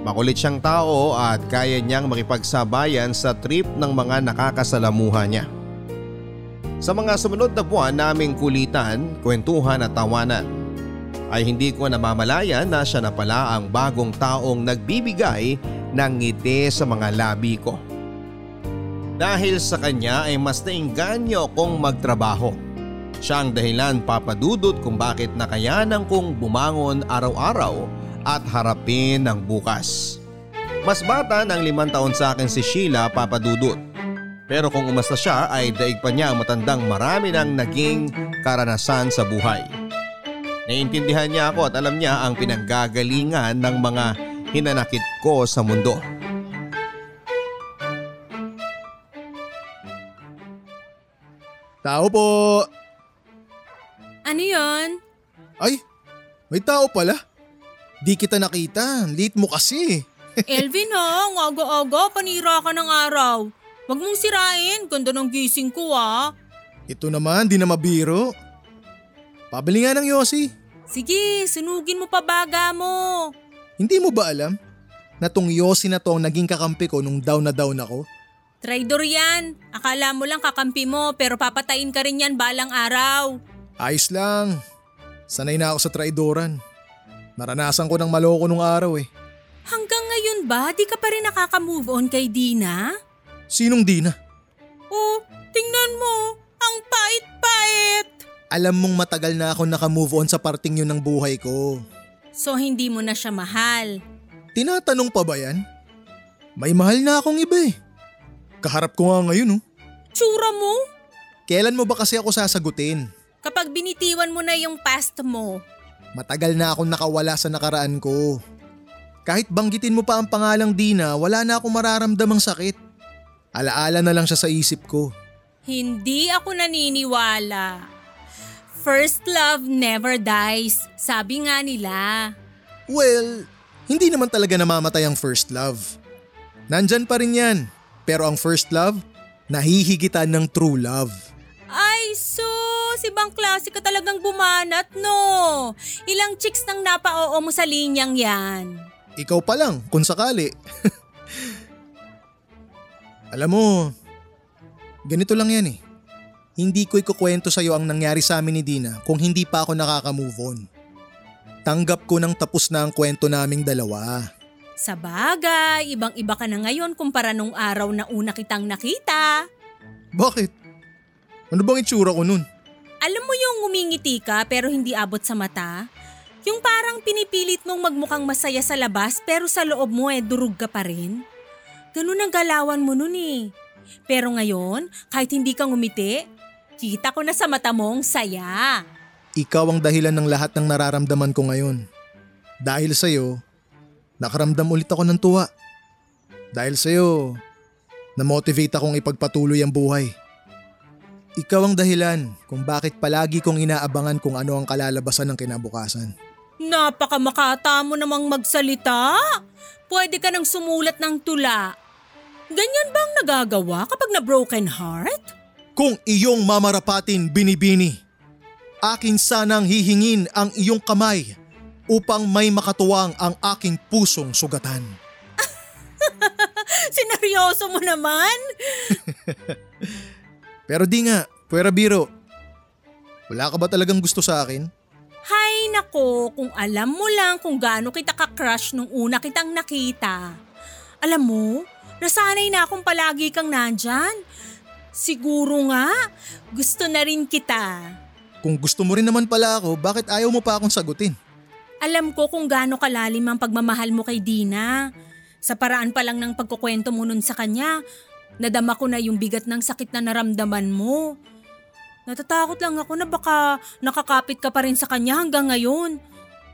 Makulit siyang tao at kaya niyang makipagsabayan sa trip ng mga nakakasalamuha niya. Sa mga sumunod na buwan naming kulitan, kwentuhan at tawanan ay hindi ko namamalayan na siya na pala ang bagong taong nagbibigay ng ngiti sa mga labi ko. Dahil sa kanya ay mas nainganyo akong magtrabaho. Siya ang dahilan papadudot kung bakit nakayanan kong bumangon araw-araw at harapin ang bukas. Mas bata ng limang taon sa akin si Sheila papadudot. Pero kung umasta siya ay daig pa niya ang matandang marami ng naging karanasan sa buhay. Naiintindihan niya ako at alam niya ang pinanggagalingan ng mga hinanakit ko sa mundo. Tao po! Ano yon? Ay, may tao pala. Di kita nakita, late mo kasi. Elvin ha, ang aga-aga, panira ka ng araw. Huwag mong sirain, ganda ng gising ko ah. Ito naman, di na mabiro. Pabili nga ng Yossi. Sige, sunugin mo pa baga mo. Hindi mo ba alam na tong Yossi na to ang naging kakampi ko nung down na down ako? Traidor yan. Akala mo lang kakampi mo pero papatayin ka rin yan balang araw. Ayos lang. Sanay na ako sa traidoran. Naranasan ko ng maloko nung araw eh. Hanggang ngayon ba, di ka pa rin nakaka-move on kay Dina? Sinong Dina? Oh, tingnan mo. Ang pait-pait. Alam mong matagal na ako naka-move on sa parting yun ng buhay ko. So hindi mo na siya mahal. Tinatanong pa ba yan? May mahal na akong iba eh. Kaharap ko nga ngayon oh. Tsura mo? Kailan mo ba kasi ako sasagutin? Kapag binitiwan mo na yung past mo, Matagal na akong nakawala sa nakaraan ko. Kahit banggitin mo pa ang pangalang Dina, wala na akong mararamdamang sakit. Alaala na lang siya sa isip ko. Hindi ako naniniwala. First love never dies, sabi nga nila. Well, hindi naman talaga namamatay ang first love. Nandyan pa rin yan. Pero ang first love, nahihigitan ng true love. Ay, sus! Ibang klase ka talagang bumanat, no? Ilang chicks nang napa-oo mo sa linyang yan. Ikaw pa lang, kung sakali. Alam mo, ganito lang yan eh. Hindi ko ikukwento sa'yo ang nangyari sa amin ni Dina kung hindi pa ako nakaka-move on. Tanggap ko nang tapos na ang kwento naming dalawa. Sa bagay, ibang-iba ka na ngayon kumpara nung araw na una kitang nakita. Bakit? Ano bang itsura ko nun? Alam mo yung ngumingiti ka pero hindi abot sa mata? Yung parang pinipilit mong magmukhang masaya sa labas pero sa loob mo eh durug ka pa rin? Ganun ang galawan mo nun eh. Pero ngayon, kahit hindi ka ngumiti, kita ko na sa mata mong saya. Ikaw ang dahilan ng lahat ng nararamdaman ko ngayon. Dahil sa'yo, nakaramdam ulit ako ng tuwa. Dahil sa'yo, na-motivate akong ipagpatuloy ang buhay. Ikaw ang dahilan kung bakit palagi kong inaabangan kung ano ang kalalabasan ng kinabukasan. Napakamakata mo namang magsalita. Pwede ka nang sumulat ng tula. Ganyan bang nagagawa kapag na broken heart? Kung iyong mamarapatin binibini, akin sanang hihingin ang iyong kamay upang may makatuwang ang aking pusong sugatan. Sineryoso mo naman? Pero di nga, pwera biro. Wala ka ba talagang gusto sa akin? Hay nako, kung alam mo lang kung gaano kita ka-crush nung una kitang nakita. Alam mo, nasanay na akong palagi kang nandyan. Siguro nga, gusto na rin kita. Kung gusto mo rin naman pala ako, bakit ayaw mo pa akong sagutin? Alam ko kung gaano kalalim ang pagmamahal mo kay Dina. Sa paraan pa lang ng pagkukwento mo nun sa kanya, nadama ko na yung bigat ng sakit na naramdaman mo. Natatakot lang ako na baka nakakapit ka pa rin sa kanya hanggang ngayon.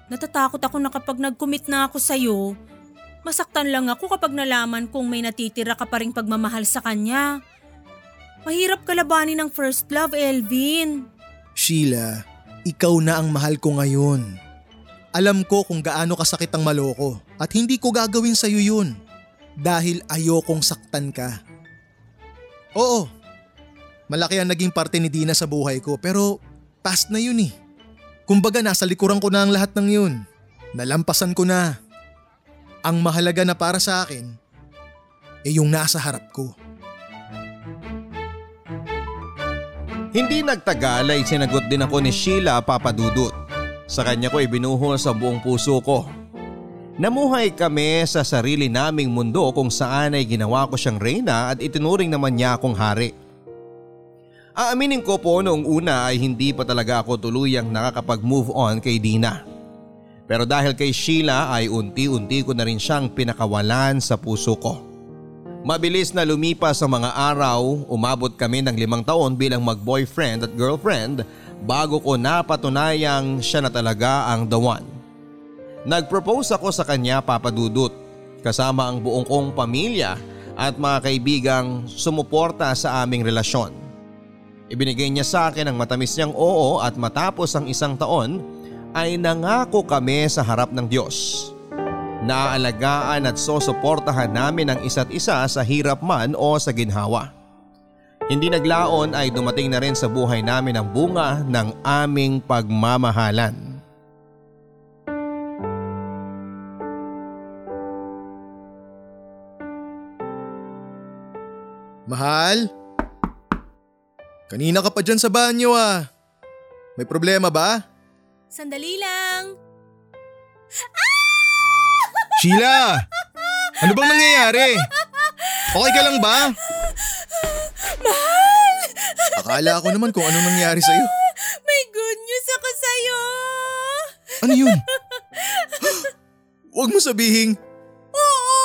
Natatakot ako na kapag nag-commit na ako sa'yo, masaktan lang ako kapag nalaman kung may natitira ka pa rin pagmamahal sa kanya. Mahirap kalabanin ng first love, Elvin. Sheila, ikaw na ang mahal ko ngayon. Alam ko kung gaano kasakit ang maloko at hindi ko gagawin sa'yo yun dahil ayokong saktan ka. Oo, malaki ang naging parte ni Dina sa buhay ko pero past na yun eh. Kumbaga nasa likuran ko na ang lahat ng yun. Nalampasan ko na. Ang mahalaga na para sa akin ay yung nasa harap ko. Hindi nagtagal ay sinagot din ako ni Sheila Papadudut. Sa kanya ko ibinuhol sa buong puso ko. Namuhay kami sa sarili naming mundo kung saan ay ginawa ko siyang reyna at itinuring naman niya akong hari. Aaminin ko po noong una ay hindi pa talaga ako tuluyang nakakapag-move on kay Dina. Pero dahil kay Sheila ay unti-unti ko na rin siyang pinakawalan sa puso ko. Mabilis na lumipas ang mga araw, umabot kami ng limang taon bilang mag-boyfriend at girlfriend bago ko napatunayang siya na talaga ang the one. Nag-propose ako sa kanya papadudot kasama ang buong kong pamilya at mga kaibigang sumuporta sa aming relasyon. Ibinigay niya sa akin ang matamis niyang oo at matapos ang isang taon ay nangako kami sa harap ng Diyos. Naaalagaan at sosuportahan namin ang isa't isa sa hirap man o sa ginhawa. Hindi naglaon ay dumating na rin sa buhay namin ang bunga ng aming pagmamahalan. Mahal? Kanina ka pa dyan sa banyo ah. May problema ba? Sandali lang. Sheila! Ano bang nangyayari? Okay ka lang ba? Mahal! Akala ko naman kung anong nangyari sa'yo. May good news ako sa'yo! Ano yun? Huwag mo sabihin. Oo!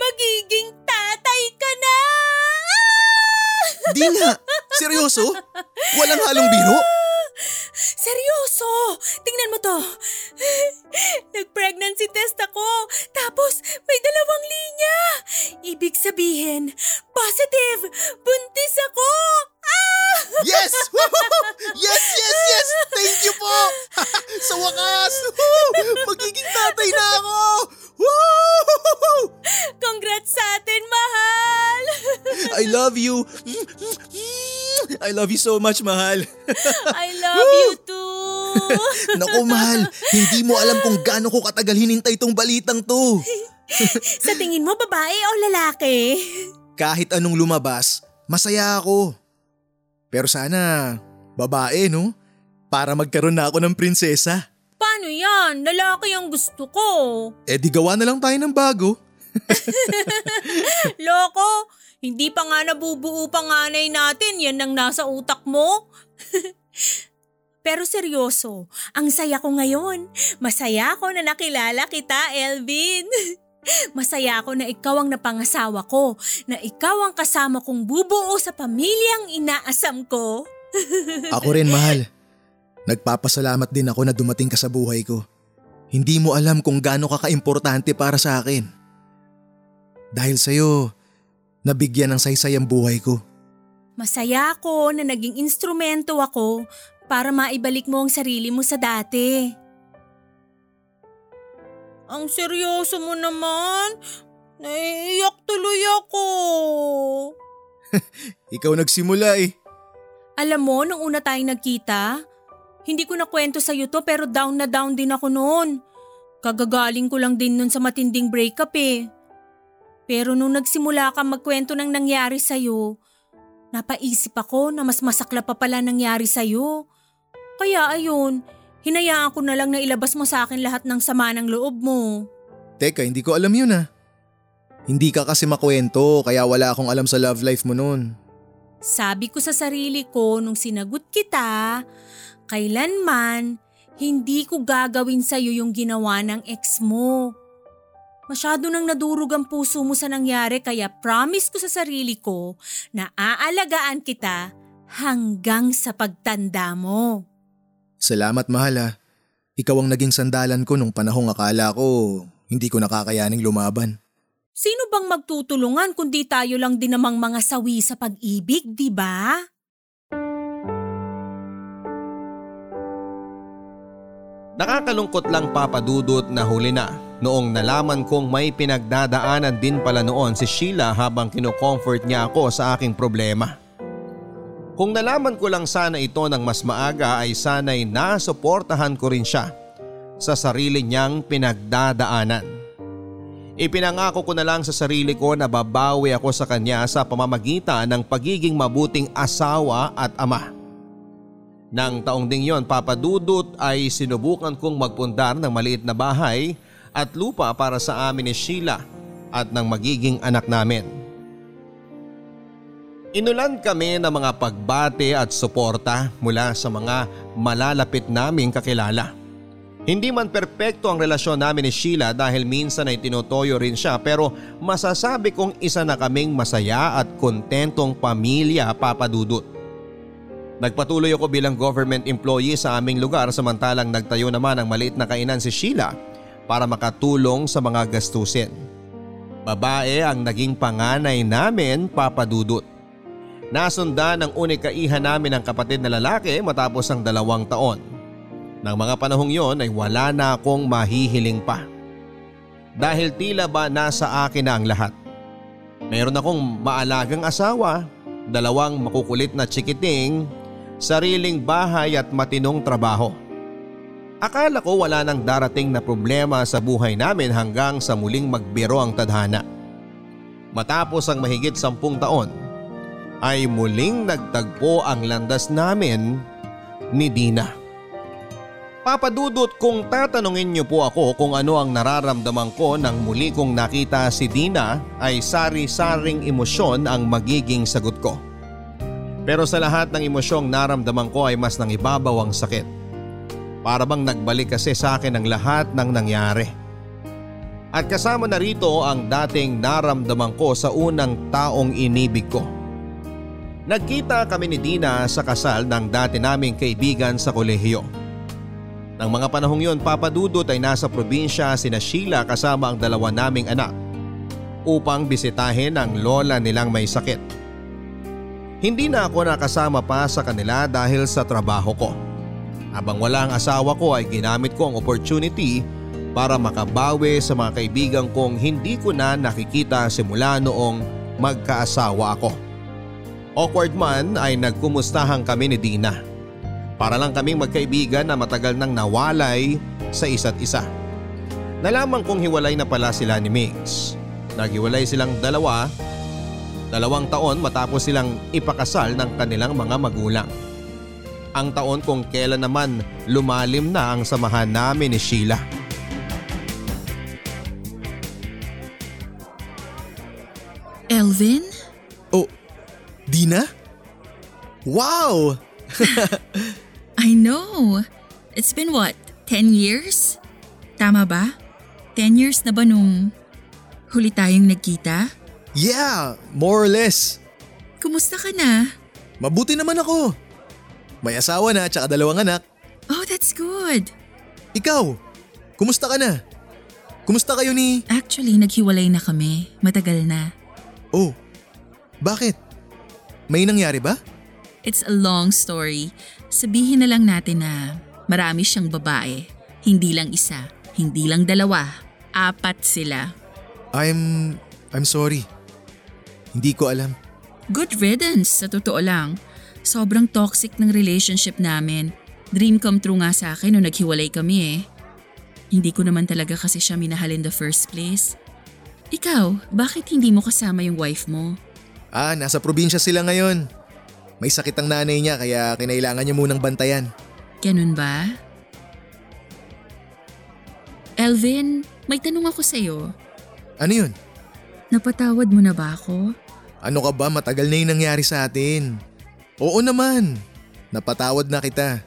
Magiging tatay ka na! Di nga. Seryoso? Walang halong biro? Seryoso! Tingnan mo to. Nag-pregnancy test ako. Tapos may dalawang linya. Ibig sabihin, positive! Buntis ako! Ah! Yes! Yes, yes, yes! Thank you po! Sa wakas! Magiging tatay na ako! Woo! Congrats sa atin, mahal! I love you! I love you so much, mahal. I love you too! Naku, mahal. Hindi mo alam kung gaano ko katagal hinintay tong balitang to. sa tingin mo, babae o lalaki? Kahit anong lumabas, masaya ako. Pero sana, babae no? Para magkaroon na ako ng prinsesa. Paano yan? Lalaki ang gusto ko. Eh di gawa na lang tayo ng bago. Loko, hindi pa nga nabubuo panganay natin. Yan ang nasa utak mo. Pero seryoso, ang saya ko ngayon. Masaya ako na nakilala kita, Elvin. Masaya ako na ikaw ang napangasawa ko, na ikaw ang kasama kong bubuo sa pamilyang inaasam ko. Ako rin, mahal. Nagpapasalamat din ako na dumating ka sa buhay ko. Hindi mo alam kung gaano ka kaimportante para sa akin. Dahil sa'yo, nabigyan ng saysay ang buhay ko. Masaya ako na naging instrumento ako para maibalik mo ang sarili mo sa dati. Ang seryoso mo naman. Naiiyak tuloy ako. Ikaw nagsimula eh. Alam mo, nung una tayong nagkita, hindi ko na kwento sa'yo to pero down na down din ako noon. Kagagaling ko lang din nun sa matinding breakup eh. Pero nung nagsimula ka magkwento ng nangyari sa'yo, napaisip ako na mas masakla pa pala nangyari sa'yo. Kaya ayun, hinayaan ko na lang na ilabas mo sa akin lahat ng sama ng loob mo. Teka, hindi ko alam yun ah. Hindi ka kasi makwento kaya wala akong alam sa love life mo noon. Sabi ko sa sarili ko nung sinagot kita, kailanman hindi ko gagawin sa'yo yung ginawa ng ex mo. Masyado nang nadurog ang puso mo sa nangyari kaya promise ko sa sarili ko na aalagaan kita hanggang sa pagtanda mo. Salamat mahal ah. Ikaw ang naging sandalan ko nung panahong akala ko hindi ko nakakayaning lumaban. Sino bang magtutulungan kundi tayo lang din namang mga sawi sa pag-ibig, di ba? Nakakalungkot lang papadudot na huli na noong nalaman kong may pinagdadaanan din pala noon si Sheila habang kinocomfort niya ako sa aking problema. Kung nalaman ko lang sana ito ng mas maaga ay sana'y nasuportahan ko rin siya sa sarili niyang pinagdadaanan. Ipinangako ko na lang sa sarili ko na babawi ako sa kanya sa pamamagitan ng pagiging mabuting asawa at ama. Nang taong ding yon papadudot ay sinubukan kong magpundar ng maliit na bahay at lupa para sa amin ni Sheila at ng magiging anak namin. Inulan kami ng mga pagbate at suporta mula sa mga malalapit naming kakilala. Hindi man perpekto ang relasyon namin ni Sheila dahil minsan ay tinutoyo rin siya pero masasabi kong isa na kaming masaya at kontentong pamilya papadudot. Nagpatuloy ako bilang government employee sa aming lugar samantalang nagtayo naman ang maliit na kainan si Sheila para makatulong sa mga gastusin. Babae ang naging panganay namin papadudot. Nasundan ng unikaihan namin ng kapatid na lalaki matapos ang dalawang taon. Nang mga panahong yon ay wala na akong mahihiling pa. Dahil tila ba nasa akin na ang lahat. Meron akong maalagang asawa, dalawang makukulit na chikiting, sariling bahay at matinong trabaho. Akala ko wala nang darating na problema sa buhay namin hanggang sa muling magbiro ang tadhana. Matapos ang mahigit sampung taon, ay muling nagtagpo ang landas namin ni Dina. Papadudot kung tatanungin niyo po ako kung ano ang nararamdaman ko nang muli kong nakita si Dina ay sari-saring emosyon ang magiging sagot ko. Pero sa lahat ng emosyong naramdaman ko ay mas nangibabaw ang sakit. Para bang nagbalik kasi sa akin ang lahat ng nangyari. At kasama na rito ang dating naramdaman ko sa unang taong inibig ko. Nagkita kami ni Dina sa kasal ng dati naming kaibigan sa kolehiyo. Nang mga panahong yon papadudot ay nasa probinsya sina Sheila kasama ang dalawa naming anak upang bisitahin ang lola nilang may sakit. Hindi na ako nakasama pa sa kanila dahil sa trabaho ko. Habang wala ang asawa ko ay ginamit ko ang opportunity para makabawi sa mga kaibigan kong hindi ko na nakikita simula noong magkaasawa ako. Awkward man ay nagkumustahan kami ni Dina. Para lang kaming magkaibigan na matagal nang nawalay sa isa't isa. Nalaman kong hiwalay na pala sila ni Migs. Naghiwalay silang dalawa, dalawang taon matapos silang ipakasal ng kanilang mga magulang. Ang taon kung kailan naman lumalim na ang samahan namin ni Sheila. Elvin? Oh, Dina? Wow! I know. It's been what, 10 years? Tama ba? 10 years na ba nung huli tayong nagkita? Yeah, more or less. Kumusta ka na? Mabuti naman ako. May asawa na tsaka dalawang anak. Oh, that's good. Ikaw, kumusta ka na? Kumusta kayo ni… Actually, naghiwalay na kami. Matagal na. Oh, bakit? May nangyari ba? It's a long story. Sabihin na lang natin na marami siyang babae. Hindi lang isa, hindi lang dalawa. Apat sila. I'm… I'm sorry. Hindi ko alam. Good riddance, sa totoo lang. Sobrang toxic ng relationship namin. Dream come true nga sa akin nung naghiwalay kami eh. Hindi ko naman talaga kasi siya minahal in the first place. Ikaw, bakit hindi mo kasama yung wife mo? Ah, nasa probinsya sila ngayon. May sakit ang nanay niya kaya kinailangan niya munang bantayan. Ganun ba? Elvin, may tanong ako sa'yo. Ano yun? Napatawad mo na ba ako? Ano ka ba matagal na yung nangyari sa atin? Oo naman. Napatawad na kita.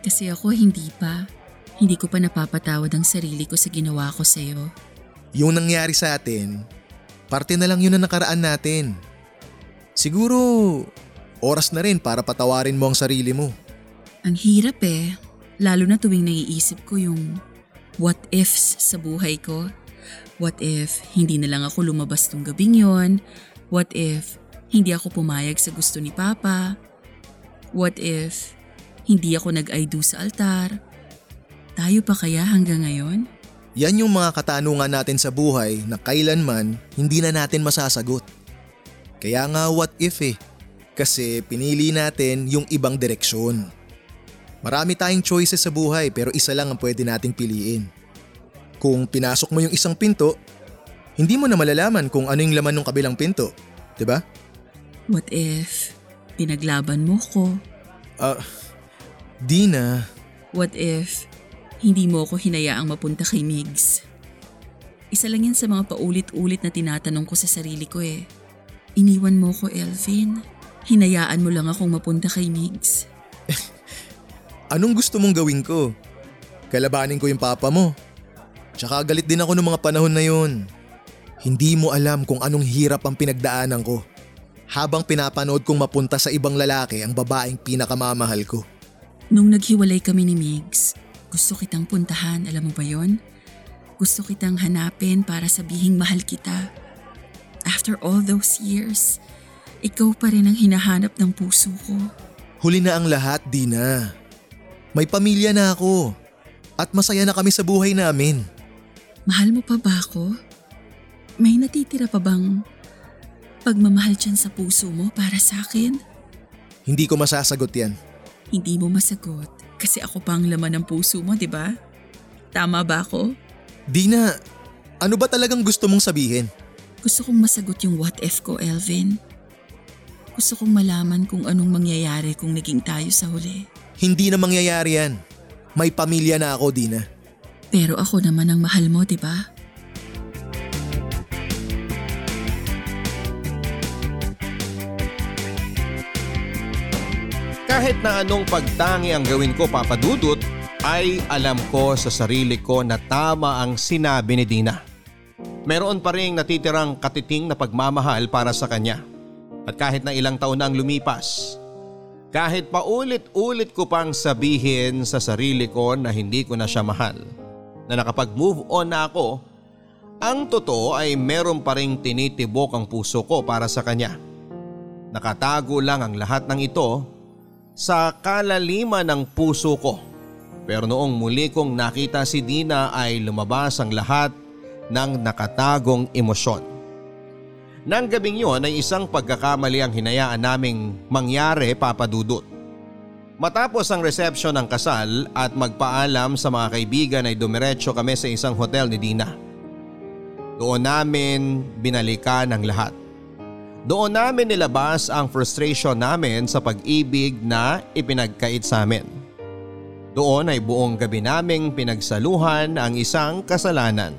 Kasi ako hindi pa. Hindi ko pa napapatawad ang sarili ko sa ginawa ko sa'yo. Yung nangyari sa atin, parte na lang yun na nakaraan natin. Siguro, oras na rin para patawarin mo ang sarili mo. Ang hirap eh. Lalo na tuwing naiisip ko yung what ifs sa buhay ko. What if hindi na lang ako lumabas tong gabing yon? What if hindi ako pumayag sa gusto ni Papa? What if hindi ako nag-I do sa altar? Tayo pa kaya hanggang ngayon? Yan yung mga katanungan natin sa buhay na kailanman hindi na natin masasagot. Kaya nga what if eh. Kasi pinili natin yung ibang direksyon. Marami tayong choices sa buhay pero isa lang ang pwede nating piliin. Kung pinasok mo yung isang pinto, hindi mo na malalaman kung ano yung laman ng kabilang pinto. 'di ba? What if pinaglaban mo ko? Ah, di na. What if hindi mo ako hinayaang mapunta kay Migs? Isa lang yan sa mga paulit-ulit na tinatanong ko sa sarili ko eh. Iniwan mo ko, Elvin. Hinayaan mo lang akong mapunta kay Migs. Anong gusto mong gawin ko? Kalabanin ko yung papa mo. Tsaka galit din ako ng mga panahon na yun. Hindi mo alam kung anong hirap ang pinagdaanan ko. Habang pinapanood kong mapunta sa ibang lalaki ang babaeng pinakamamahal ko. Nung naghiwalay kami ni Migs, gusto kitang puntahan, alam mo ba yon? Gusto kitang hanapin para sabihing mahal kita. After all those years, ikaw pa rin ang hinahanap ng puso ko. Huli na ang lahat, Dina. May pamilya na ako. At masaya na kami sa buhay namin. Mahal mo pa ba ako? May natitira pa bang pagmamahal dyan sa puso mo para sa akin? Hindi ko masasagot yan. Hindi mo masagot kasi ako pa ang laman ng puso mo, di ba? Tama ba ako? Dina, ano ba talagang gusto mong sabihin? Gusto kong masagot yung what if ko, Elvin. Gusto kong malaman kung anong mangyayari kung naging tayo sa huli. Hindi na mangyayari yan. May pamilya na ako, Dina. Pero ako naman ang mahal mo, di ba? Kahit na anong pagtangi ang gawin ko papadudot ay alam ko sa sarili ko na tama ang sinabi ni Dina. Meron pa rin natitirang katiting na pagmamahal para sa kanya. At kahit na ilang taon na ang lumipas, Kahit paulit-ulit ko pang sabihin sa sarili ko na hindi ko na siya mahal, na nakapag-move on na ako, ang totoo ay meron pa ring tinitibok ang puso ko para sa kanya. Nakatago lang ang lahat ng ito sa kalaliman ng puso ko. Pero noong muli kong nakita si Dina ay lumabas ang lahat ng nakatagong emosyon. Nang gabing yon ay isang pagkakamali ang hinayaan naming mangyari papadudot. Matapos ang reception ng kasal at magpaalam sa mga kaibigan ay dumiretso kami sa isang hotel ni Dina. Doon namin binalikan ang lahat. Doon namin nilabas ang frustration namin sa pag-ibig na ipinagkait sa amin. Doon ay buong gabi naming pinagsaluhan ang isang kasalanan.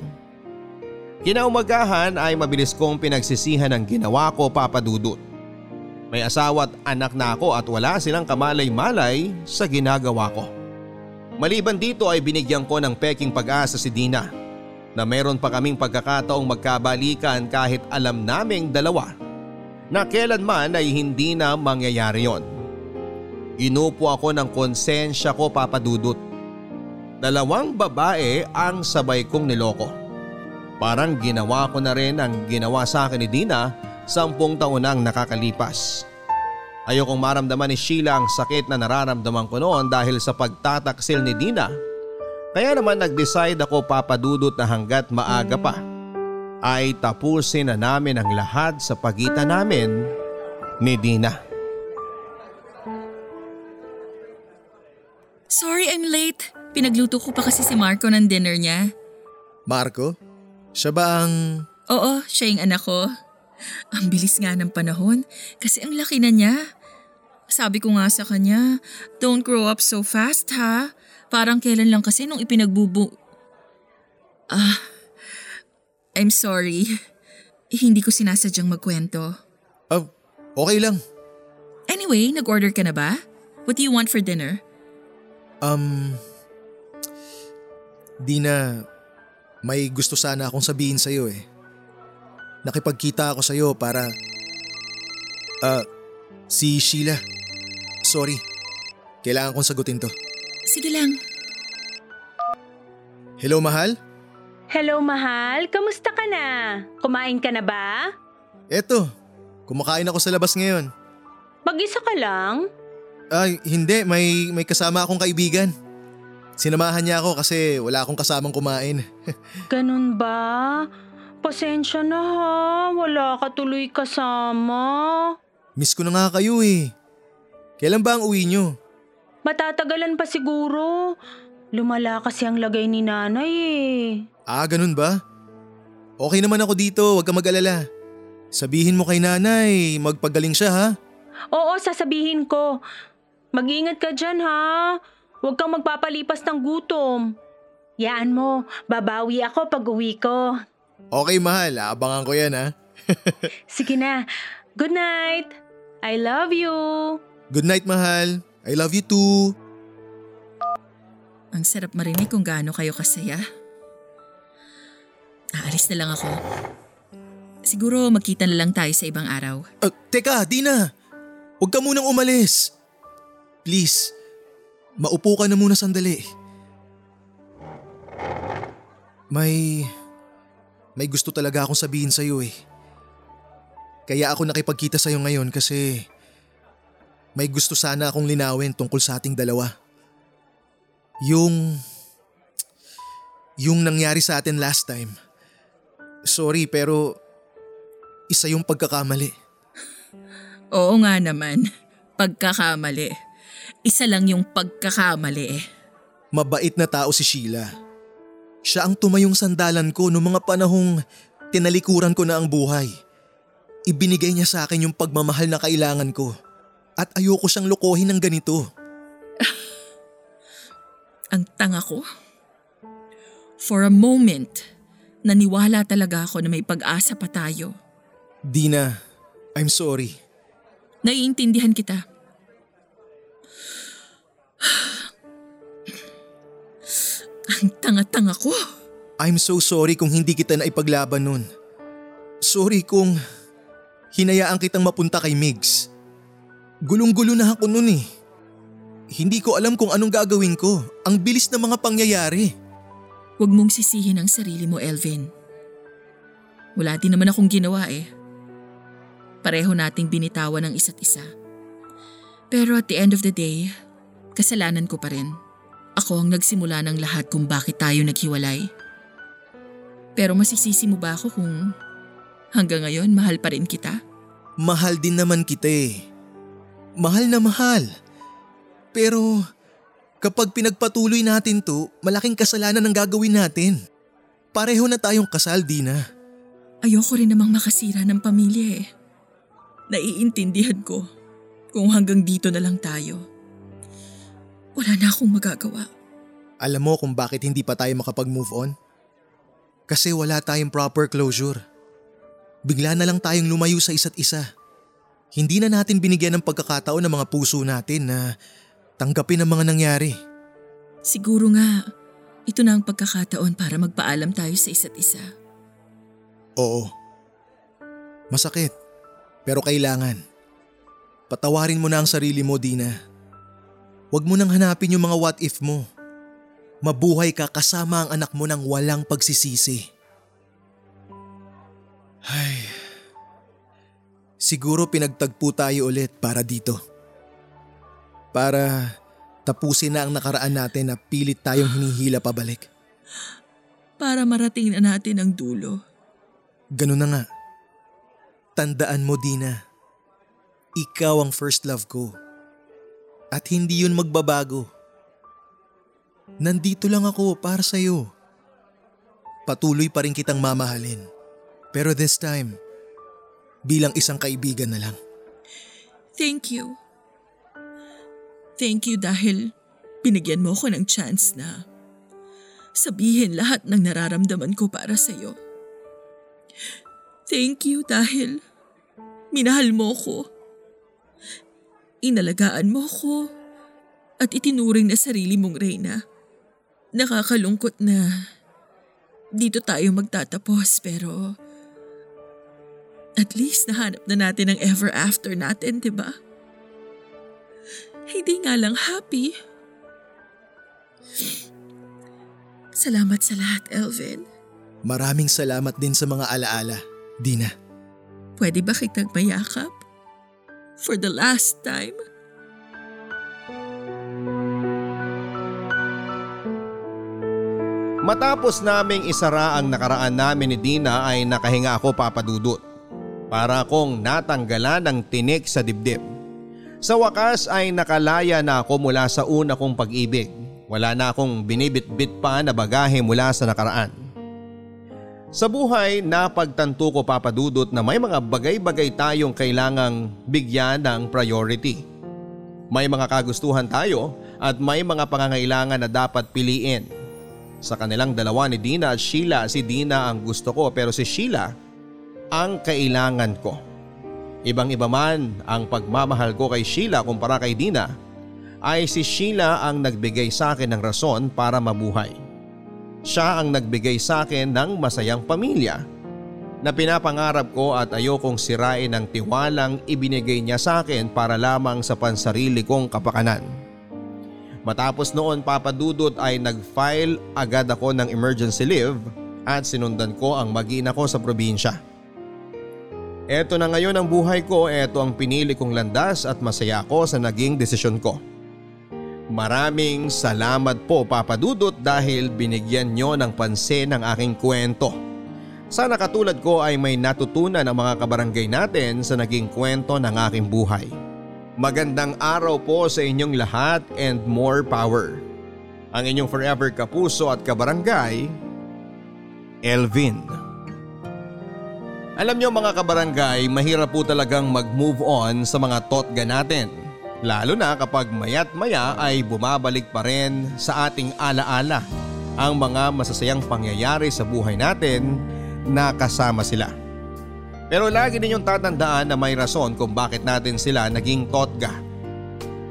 Kinaumagahan ay mabilis kong pinagsisihan ang ginawa ko papadudot. May asawa at anak na ako at wala silang kamalay-malay sa ginagawa ko. Maliban dito ay binigyan ko ng peking pag-asa si Dina na meron pa kaming pagkakataong magkabalikan kahit alam naming dalawa na kailanman ay hindi na mangyayari yon. Inupo ako ng konsensya ko papadudot. Dalawang babae ang sabay kong niloko. Parang ginawa ko na rin ang ginawa sa akin ni Dina sampung taon nang nakakalipas. Ayokong maramdaman ni Sheila ang sakit na nararamdaman ko noon dahil sa pagtataksil ni Dina. Kaya naman nag-decide ako papadudot na hanggat maaga pa ay tapusin na namin ang lahat sa pagitan namin ni Dina. Sorry I'm late. Pinagluto ko pa kasi si Marco ng dinner niya. Marco? Siya ba ang… Oo, siya yung anak ko. Ang bilis nga ng panahon kasi ang laki na niya. Sabi ko nga sa kanya, don't grow up so fast ha. Parang kailan lang kasi nung ipinagbubu… Ah, I'm sorry. Hindi ko sinasadyang magkwento. Oh, okay lang. Anyway, nag-order ka na ba? What do you want for dinner? Um… Dina, may gusto sana akong sabihin sa'yo eh. Nakipagkita ako sa'yo para… Ah, uh, si Sheila. Sorry. Kailangan kong sagutin to. Sige lang. Hello, mahal? Hello, mahal. Kamusta ka na? Kumain ka na ba? Eto, kumakain ako sa labas ngayon. Mag-isa ka lang? Ay, hindi. May, may kasama akong kaibigan. Sinamahan niya ako kasi wala akong kasamang kumain. Ganun ba? Pasensya na ha, wala ka tuloy kasama. Miss ko na nga kayo eh. Kailan ba ang uwi nyo? Matatagalan pa siguro. Lumala kasi ang lagay ni nanay eh. Ah, ganun ba? Okay naman ako dito, huwag ka mag-alala. Sabihin mo kay nanay, magpagaling siya ha? Oo, sasabihin ko. Mag-ingat ka dyan ha. Huwag kang magpapalipas ng gutom. Yaan mo, babawi ako pag uwi ko. Okay mahal, abangan ko yan ha. Sige na. Good night. I love you. Good night mahal. I love you too. Ang sarap marinig kung gaano kayo kasaya. Aalis na lang ako. Siguro magkita na lang tayo sa ibang araw. Uh, teka, Dina. Huwag ka munang umalis. Please, Maupo ka na muna sandali. May… May gusto talaga akong sabihin sa'yo eh. Kaya ako nakipagkita sa'yo ngayon kasi may gusto sana akong linawin tungkol sa ating dalawa. Yung… Yung nangyari sa atin last time. Sorry pero isa yung pagkakamali. Oo nga naman, pagkakamali. Isa lang yung pagkakamali eh. Mabait na tao si Sheila. Siya ang tumayong sandalan ko noong mga panahong tinalikuran ko na ang buhay. Ibinigay niya sa akin yung pagmamahal na kailangan ko. At ayoko siyang lokohin ng ganito. ang tanga ko. For a moment, naniwala talaga ako na may pag-asa pa tayo. Dina, I'm sorry. Naiintindihan kita. Ang tanga-tanga ko. I'm so sorry kung hindi kita na ipaglaban nun. Sorry kung hinayaan kitang mapunta kay Migs. Gulong-gulo na ako nun eh. Hindi ko alam kung anong gagawin ko. Ang bilis ng mga pangyayari. Huwag mong sisihin ang sarili mo, Elvin. Wala din naman akong ginawa eh. Pareho nating binitawan ng isa't isa. Pero at the end of the day, kasalanan ko pa rin. Ako ang nagsimula ng lahat kung bakit tayo naghiwalay. Pero masisisi mo ba ako kung hanggang ngayon mahal pa rin kita? Mahal din naman kita eh. Mahal na mahal. Pero kapag pinagpatuloy natin to, malaking kasalanan ang gagawin natin. Pareho na tayong kasal, Dina. Ayoko rin namang makasira ng pamilya eh. Naiintindihan ko kung hanggang dito na lang tayo. Wala na akong magagawa. Alam mo kung bakit hindi pa tayo makapag-move on? Kasi wala tayong proper closure. Bigla na lang tayong lumayo sa isa't isa. Hindi na natin binigyan ng pagkakataon ng mga puso natin na tanggapin ang mga nangyari. Siguro nga, ito na ang pagkakataon para magpaalam tayo sa isa't isa. Oo. Masakit. Pero kailangan. Patawarin mo na ang sarili mo, Dina. Huwag mo nang hanapin yung mga what if mo. Mabuhay ka kasama ang anak mo ng walang pagsisisi. Ay. Siguro pinagtagpo tayo ulit para dito. Para tapusin na ang nakaraan natin na pilit tayong hinihila pabalik. Para marating na natin ang dulo. Ganun na nga. Tandaan mo, Dina. Ikaw ang first love ko. At hindi yun magbabago. Nandito lang ako para sa'yo. Patuloy pa rin kitang mamahalin. Pero this time, bilang isang kaibigan na lang. Thank you. Thank you dahil binigyan mo ko ng chance na sabihin lahat ng nararamdaman ko para sa'yo. Thank you dahil minahal mo ko. Inalagaan mo ko at itinuring na sarili mong reyna. Nakakalungkot na dito tayo magtatapos pero at least nahanap na natin ang ever after natin, di ba? Hindi nga lang happy. Salamat sa lahat, Elvin. Maraming salamat din sa mga alaala, Dina. Pwede ba kitang mayakap? For the last time? Matapos naming isara ang nakaraan namin ni Dina ay nakahinga ako papadudot. Para akong natanggalan ng tinik sa dibdib. Sa wakas ay nakalaya na ako mula sa una kong pag-ibig. Wala na akong binibit-bit pa na bagahe mula sa nakaraan. Sa buhay, napagtanto ko papadudot na may mga bagay-bagay tayong kailangang bigyan ng priority. May mga kagustuhan tayo at may mga pangangailangan na dapat piliin. Sa kanilang dalawa ni Dina at Sheila, si Dina ang gusto ko pero si Sheila ang kailangan ko. Ibang iba man ang pagmamahal ko kay Sheila kumpara kay Dina, ay si Sheila ang nagbigay sa akin ng rason para mabuhay. Siya ang nagbigay sa akin ng masayang pamilya na pinapangarap ko at ayokong sirain ang tiwalang ibinigay niya sa akin para lamang sa pansarili kong kapakanan. Matapos noon papadudot ay nag-file agad ako ng emergency leave at sinundan ko ang mag-ina ko sa probinsya. Eto na ngayon ang buhay ko, eto ang pinili kong landas at masaya ako sa naging desisyon ko. Maraming salamat po papadudot dahil binigyan nyo ng pansin ang aking kwento. Sana katulad ko ay may natutunan ang mga kabarangay natin sa naging kwento ng aking buhay. Magandang araw po sa inyong lahat and more power. Ang inyong forever kapuso at kabarangay, Elvin. Alam nyo mga kabarangay, mahirap po talagang mag-move on sa mga totga natin. Lalo na kapag mayat maya ay bumabalik pa rin sa ating alaala ang mga masasayang pangyayari sa buhay natin na kasama sila. Pero lagi ninyong tatandaan na may rason kung bakit natin sila naging totga.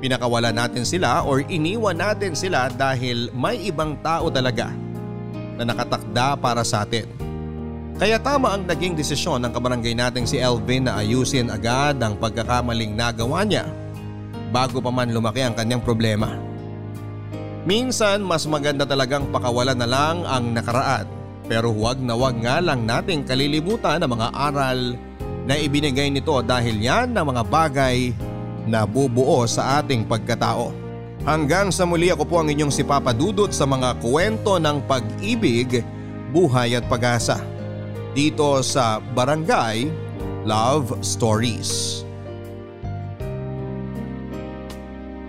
Pinakawala natin sila or iniwan natin sila dahil may ibang tao talaga na nakatakda para sa atin. Kaya tama ang naging desisyon ng kabarangay nating si Elvin na ayusin agad ang pagkakamaling nagawa niya bago pa man lumaki ang kanyang problema. Minsan mas maganda talagang pakawalan na lang ang nakaraan pero huwag na huwag nga lang nating kalilimutan ang mga aral na ibinigay nito dahil yan ang mga bagay na bubuo sa ating pagkatao. Hanggang sa muli ako po ang inyong si Papa Dudut sa mga kwento ng pag-ibig, buhay at pag-asa. Dito sa Barangay Love Stories.